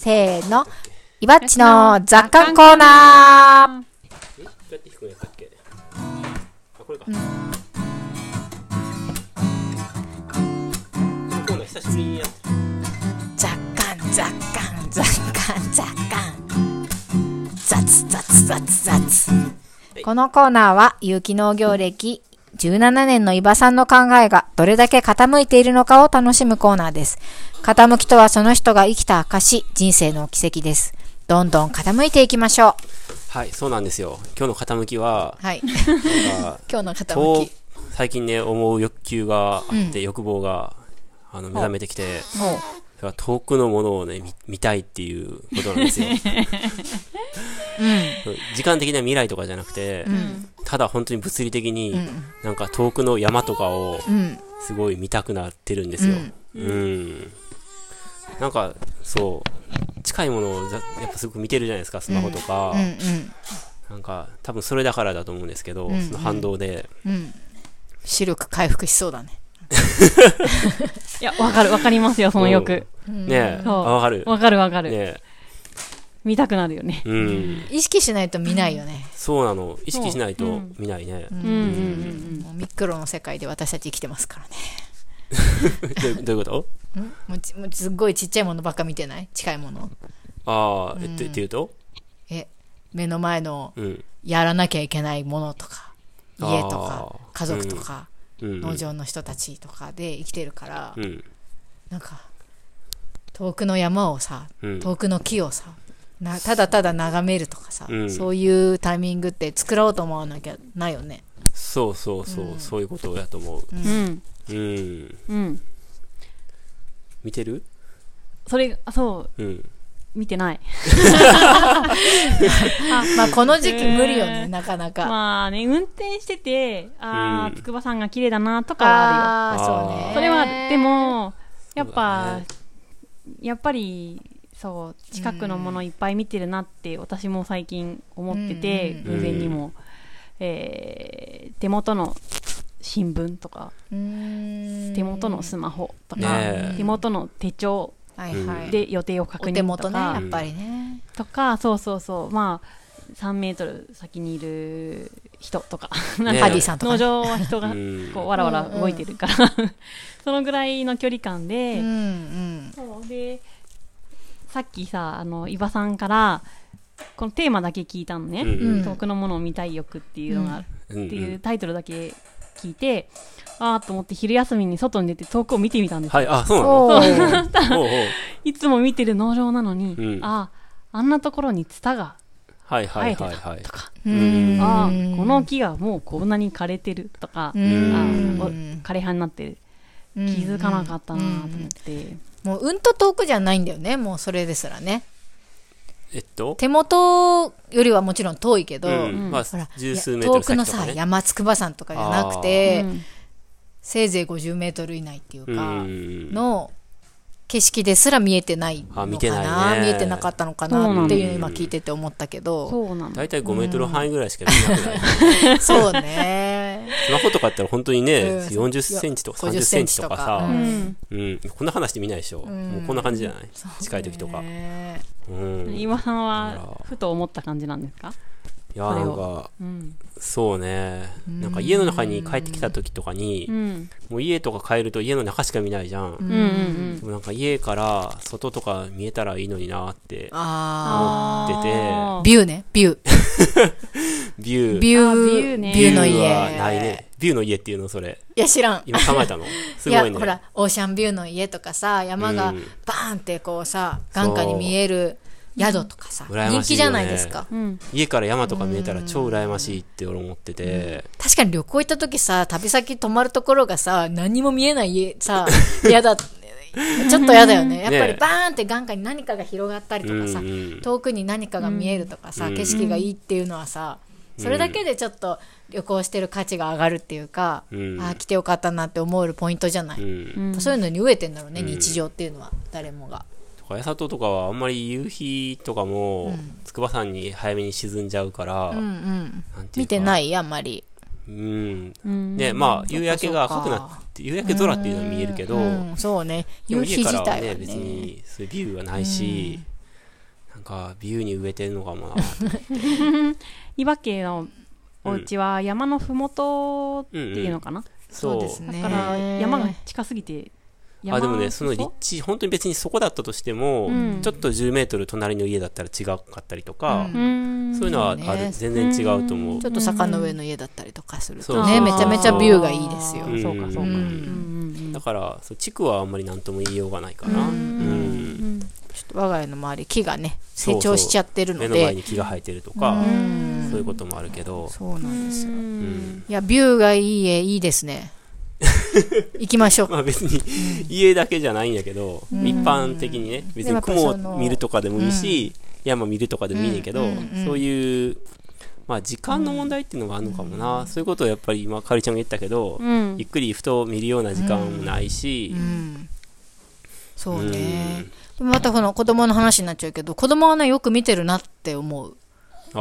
せーの。いばっちの雑感コーナー雑感、雑感、雑感、雑感。雑、雑、雑、雑。このコーナーは、有機農業歴17年の伊庭さんの考えがどれだけ傾いているのかを楽しむコーナーです。傾きとはその人が生きた証、人生の奇跡です。どんどん傾いていきましょはい、そうなんですよ。今日の傾きはう。、はい。今日のと傾き。最近ね、思う欲求があって、欲望が、あの、目覚めてきて、もうそれは遠くのものをね、見見たいっていうことなんですよ。時間的な未来とかじゃなくて、ただ本当に物理的に、なんか遠くの山とかを、うん。すごい見たくなってるんですよ。うん。なんか、そう、近いものをざやっぱすごく見てるじゃないですか、スマホとか。うんうん。なんか、多分それだからだと思うんですけど、その反動で。うん。視力回復しそうだね。いや、わかる、わかりますよ、その欲。ねえ、わかる。わかるわかる。ねえ、見たくなるよね。うん。意識しないと見ないよね。そうなの。意識しないとうん見ないね。うんうんうんもうミックロの世界で私たち生きてますからね。どういうどういうこと？もうちもうすっごいちっちゃいものばっか見てない？近いもの？ああ、えってっていうと？え、目の前のうん。やらなきゃいけないものとか、家とか家族とか、うん。農場の人たちとかで生きてるから、うん。なんか、遠くの山をさ、うん。遠くの木をさ、なただただ眺めるとかさ、うんそういうタイミングって作ろうと思わなきゃないよね。そうそうそう、そういうことやと思う。うん。うん。うん。見てる？それ、あそう、うん。見てない。まあこの時期無理よね、なかなか。まあね、運転してて、あうん。ー、筑波山が綺麗だなとかはあるよ。ああ、そうね。それは、で、も、やっぱね、やっぱり、そう、近くのものいっぱい見てるなって、私も最近思ってて、うん。偶然にも、えー手元の新聞とか、手元のスマホとか、手元の手帳はいはい。で予定を確お手認と元ね、か、やっぱりね。とか、そうそうそう、まあ、3メートル先にいる人とか、なんねかハディさんとかね。農場は人がうん。こうわらわら動いてるから、そのぐらいの距離感で、うんうん。そうでさっきさあの伊庭さんからこのテーマだけ聞いたのね、うん遠くのものを見たい欲っていうのがうん。っていうタイトルだけ聞いて、あーと思って昼休みに外に出て遠くを見てみたんです。よ、はい、あ、そうなの？おー。おういつも見てる農場なのに、うん。あーあんなところにツタがはいはい生えてはい。はいたと。か、うん。あーこの木がもうこんなに枯れてるとか、うん。あ枯れ葉になってる。気づかなかったなと思って、もううんと遠くじゃないんだよね、もうそれですらね。えっと？手元よりはもちろん遠いけど、うん。まあほら、、十数メートル遠くのさ。山筑波山とかじゃなくて、うんせいぜい50メートル以内っていううか、ん。の景色ですら見えてないのかなあ見てないね見えてなかったのかなっていうのを今聞いてて思ったけど、そうなんだ大体5メートル範囲ぐらいしか見なくない？そうね。スマホとかやったら本当にね、うん40センチとか50 30センチとかうさ、うんうん。こんな話してみないでしょ。もうこんな感じじゃない？近い時とか。ねうん。い今さんあはらふと思った感じなんですか？や、なんか、うんそうね。なんか家の中に帰ってきた時とかにう、んもう家とか帰ると家の中しか見ないじゃん。うんうんでもなんか家から外とか見えたらいいのになってあ思ってて、ービューね、ビュー。ビュー、ビュあビュー、ーねビューの家。はないね。ビューの家っていうのそれ。いや、知らん。今考えたの。すいや、ごいね。ほら、オーシャンビューの家とかさ、山がうんバーンってこうさ、眼下に見える宿とかさ、羨ましいよね人気じゃないですか。うん家から山とか見えたら超羨ましいって俺思ってて、確かに旅行行った時さ、旅先泊まるところがさ、何も見えない家、さ、嫌だ。ちょっと嫌だよね。やっぱりねバーンって眼下に何かが広がったりとかさ、うんうん遠くに何かが見えるとかさ、うん景色がいいっていうのはさ、それだけでちょっと旅行してる価値が上がるっていうか、うんああ、来てよかったなって思えるポイントじゃない。うん。そういうのに飢えてんだろうね、うん日常っていうのは、誰もが。とか、八里とかはあんまり夕日とかも、筑波山に早めに沈んじゃうから、うんうん。なんていうか見てない？あんまり。うん。うんね、まあ、夕焼けが赤くなって、夕焼け空っていうのは見えるけど、うん、そうね。夕日自家からはね、体はね。別にそういうビューはないし、なんか、ビューに植えてるのかもな。岩家のお家は山のふもとっていうのかな、そうですねだから山が近すぎて山あでもね、その立こ地、本当に別にそこだったとしても、うん。ちょっと10メートル隣の家だったら違かったりとか、うん。そういうのはあそうね。る、全然違うと思う。ち。ょっと坂の上の家だったりとかするそうとね、めちゃめちゃビューがいいですよ。うん。そうかそうか、ううんんうんだから、そう地区はあんまり何とも言いようがないかな。ううん。ん。うん。ちょっと我が家の周り、木がね、成長しちゃってるの目の前で、に木が生えてるとか、うん。そういうこともあるけど、そうなんですよ。うん。いや、ビューがいい家、いいですね。行きましょう。まあ別に家だけじゃないんやけど、うん一般的にね、別に雲を見るとかでもいいし、山見るとかでもいいねんけど、うんうんそういう、まあ時間の問題っていうのがあるのかもな。そういうことをやっぱり今、かりちゃんが言ったけど、うんゆっくりふと見るような時間もないしう、ん。そううんね。またこの子供の話になっちゃうけど、子供はね、よく見てるなって思う。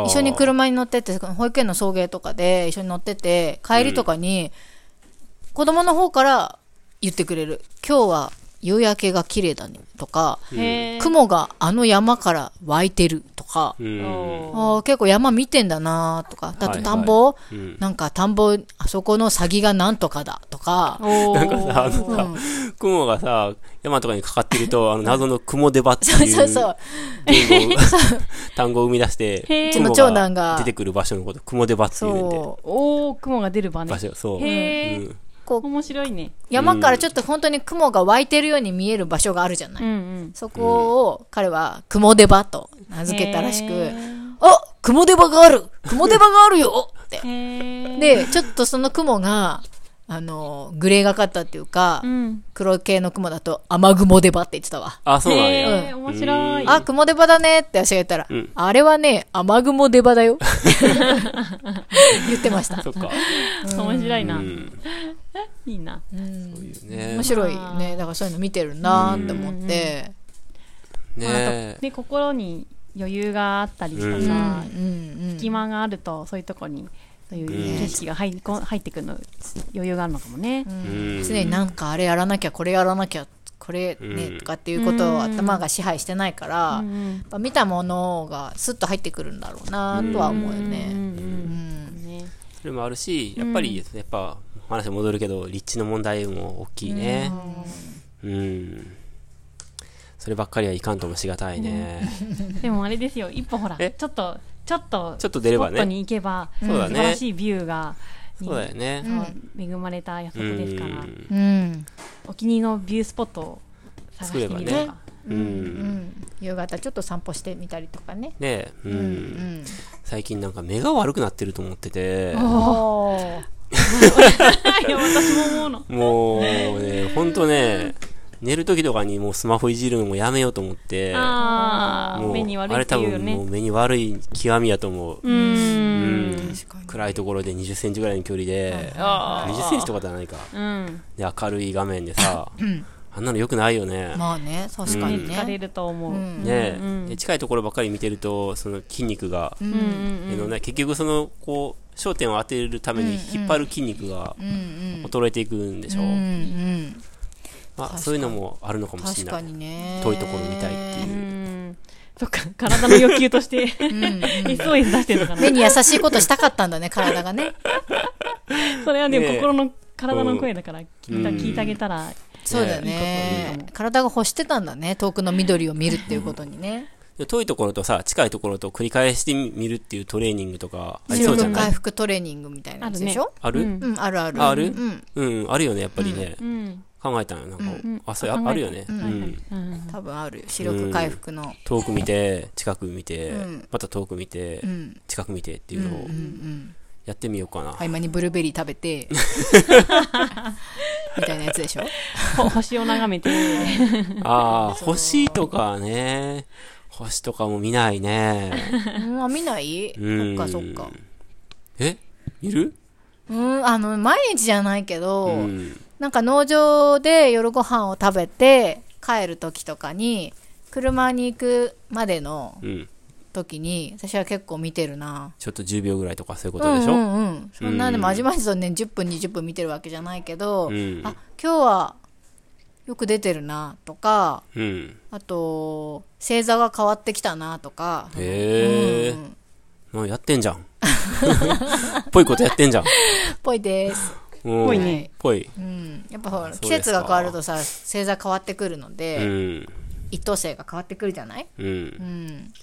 一緒に車に乗ってて、保育園の送迎とかで一緒に乗ってて、帰りとかに、子供の方から言ってくれる。今日は夕焼けが綺麗だね。とか、雲があの山から湧いてるとか、あー結構山見てんだなとか、だとはい田んぼ、うん。なんか田んぼ、あそこのサギがなんとかだとか、お なんかさ、あのうさ、ん、雲がさ、山とかにかかってると、あの謎の雲出場ってそういうそうそう。言語を 単語を生み出して、うちの長男が。出てくる場所のこと、雲出場っていうね。ん。おー雲が出る場ね。場所、そう。へー。うんこう、面白いね山からちょっと本当に雲が湧いてるように見える場所があるじゃない。うんうんそこを彼は雲出場と名付けたらしく、あ雲出場がある雲出場があるよって。で、ちょっとその雲が、あの、グレーがかったっていうか、うん黒系の雲だと雨雲出場って言ってたわ。あ、そうなんや。へー面白いうんあ、雲出場だねって私が言ったら、うんあれはね、雨雲出場だよ。言ってました。そっか。面白いうな、ん。いいな。そういうね。面。白いね。だからそういうの見てるなって思って。ね。まああとね心に余裕があったりとかうん。うん。さ、うん。隙間があるとそういうとこにそういう景色が入入ってくるの余裕があるのかもね、うん。常になんかあれやらなきゃこれやらなきゃこれうん。ねとかっていうことを頭が支配してないから、うん。うんやっぱ見たものがスッと入ってくるんだろうなとは思うよね。それもあるし、やっぱり、やっぱ、話戻るけど、立地の問題も大きいね。うん。そればっかりはいかんともしがたいね。でもあれですよ一歩ほらえ？ちょっとちょっとちょっと出ればねスポットに行けばそうだね素晴らしいビューがそうだよね。恵まれた約束ですから、うんうんお気に入りのビュースポットを探してみればねう。うんん夕方ちょっと散歩してみたりとかね。ねえ、う。うんん最近なんか目が悪くなってると思ってて、おー。いや私も思うのもうね、ほんとね、寝る時とかにもうスマホいじるのもやめようと思って、もうああ目に悪いっていうよあれ多分もうね目に悪い極みやと思う。うーん。暗いところで20センチぐらいの距離で、あー。20センチとかじゃないか。うん。で、明るい画面でさ、あんなの良くないよね。まあね確かに疲れね。ると思う、うん。ねえ、う近いところばっかり見てると、その筋肉が、うんうんうん。目のね、結局その、こう、焦点を当てるために引っ張る筋肉が衰えていくんでしょ。う。まあ、そういうのもあるのかもしれない。確かにね。遠いところ見たいっていう。うん。そっか体の欲求として出してるのかな。目に優しいことしたかったんだね、体がね。それはね心の体の声だから聞いたうん。聞いてあげたらそうだね。体が欲してたんだね、遠くの緑を見るっていうことにね。で遠いところとさ、近いところと繰り返してみるっていうトレーニングとかあり視そうじゃない？力回復トレーニングみたいなやつでしょ？ある、うん。うん、あるある。ある？うん。うん、あるよね、やっぱりね。うん。考えたんよ。なんか、ん。あ、それああるよね、ううん。多分ある。よ。視力回復の。遠く見て、近く見て、うん。また遠く見て、うん。近く見てってうんうんういうのをん。やってみようかな。合間にブルーベリー食べて、みたいなやつでしょ？ほ星を眺めてああ、星とかね。星とかも見ないね。うん、あ、見ない？うん。そっかそっか。え？見る？うん、あの、毎日じゃないけど、うん。なんか農場で夜ご飯を食べて帰る時とかに、車に行くまでのうん。時に、私は結構見てるな。ちょっと10秒ぐらいとかそういうことでしょ、うんうんうん。そんなでまじまじとね、10分20分見てるわけじゃないけど、うんあ、今日はよく出てるなとか、うん。あと、星座が変わってきたなとか、へえうん。もうやってんじゃん。ぽいことやってんじゃん。ぽいです。ぽぽいね。ぽい。うん。やっぱほら、季節が変わるとさ、星座変わってくるのうで、ん。一等星が変わってくるじゃない？うんう。ん。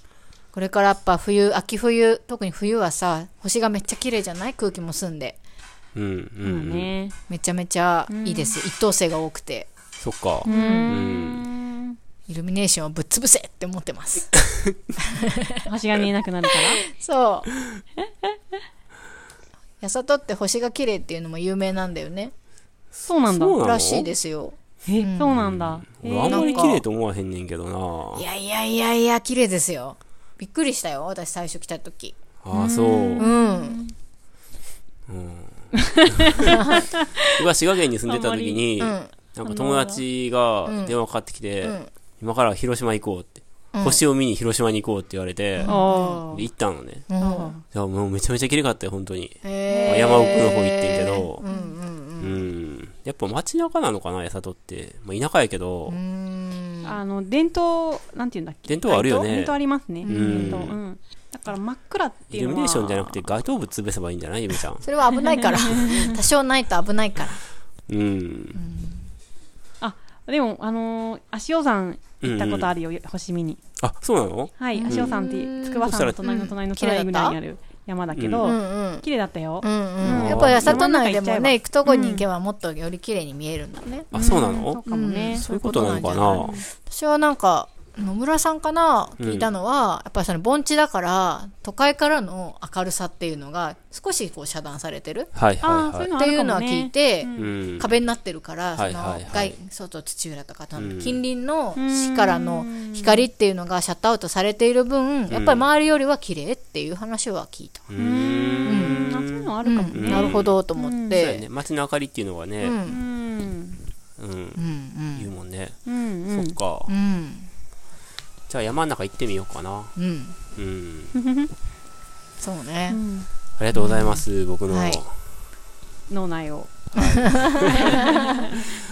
これからやっぱ冬、秋冬、特に冬はさ、星がめっちゃ綺麗じゃない？空気も澄んで。うん。う。そうんね。めちゃめちゃいいですよ。一等星が多くて。そっか。うーん。イルミネーションをぶっ潰せって思ってます。星が見えなくなるから？そう。八里って星が綺麗っていうのも有名なんだよね。そうなんだ。らしいですよ。え、そうなんだ。え俺あんまりなんか綺麗と思わへんねんけどな。いやいやいやいや、綺麗ですよ。びっくりしたよ、私最初来た時。ああ、そう。うん。僕が滋賀県に住んでた時に、うん。なんか友達が電話かかってきて、うん今から広島行こうって、うん星を見に広島に行こうって言われて、行ったのね。うん。いや、もうめちゃめちゃ綺麗かったよ、本当に。山奥の方行ってんけどう、んうんうん。やっぱ街中なのかな、八里って。まあ、田舎やけどう、ん。あの、伝統、なんて言うんだっけ？伝統はあるよね伝統ありますね。ん伝統。うん。だから真っ暗っていうのは。イルミネーションじゃなくて街灯部潰せばいいんじゃない？ゆめちゃん。それは危ないから。多少ないと危ないから。うん。あ、でも、あのー、足尾山行ったことあるよ、星見に。あ、そうなの？はい、足尾山っていう、筑波山の隣の隣の隣ぐらいにある山だけど、うんうん。綺麗だったよ。うんうん。うんやっぱ八里内でもね、行くとこに行けばもっとより綺麗に見えるんだね。あ、そうなそのうかもね。そういうことなのかな私はなんか、野村さんかな聞いたのは、やっぱりその盆地だから、都会からの明るさっていうのが少しこう遮断されてるはいああ、はいはい。そういうのっていうのは。聞いて、うん。壁になってるから、そのはいはいはい外、外土浦とか、近隣の市からの光っていうのがシャットアウトされている分、やっぱり周りよりは綺麗っていう話は聞いた。うんそういうのあるかもうんね。なるほどと思っそうやてね。。街の明かりっていうのはね、うん。うん。うん。うん。言うもんね。うん。そっかう。ん。じゃあ山の中行ってみようかな。うん。うん。そうね。ありがとうございます。僕の、はい脳内を。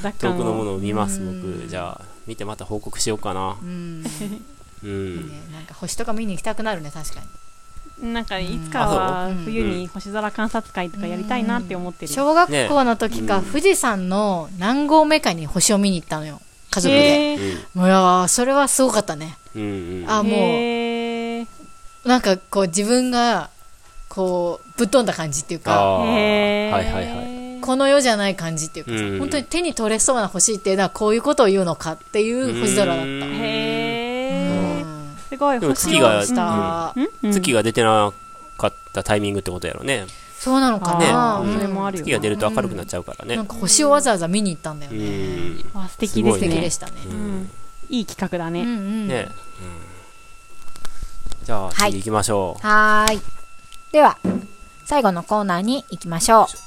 雑 遠感を。くのものを見ます、うん僕。じゃあ、見てまた報告しようかなう。ん。うん。ねなんか星とか見に行きたくなるね、確かに。なんか、いつかはう？ん冬に星空観察会とかやりたいなって思ってる。小学校の時か、ね富士山の何合目かに星を見に行ったのよ。家族で。へーいやーそれはすごかったね。うん。うん。あ、もう、なんかこう自分が、こう、ぶっ飛んだ感じっていうか、はいはいはい。この世じゃない感じっていうかさ、うん本当に手に取れそうな星っていうのはこういうことを言うのかっていう星空だった。うんへーうんすごい、でも星月がをした、うん月が出てなかったタイミングってことやろね。そうなのかねな、うんそれもあるよ月が出ると明るくなっちゃうからね。なんか星をわざわざ見に行ったんだようね。ん。わ素敵です素敵ねでしたね。うんいい企画だね、うんうん。ね。じゃあ、はい次行きましょう。はーい。では、最後のコーナーに行きましょう。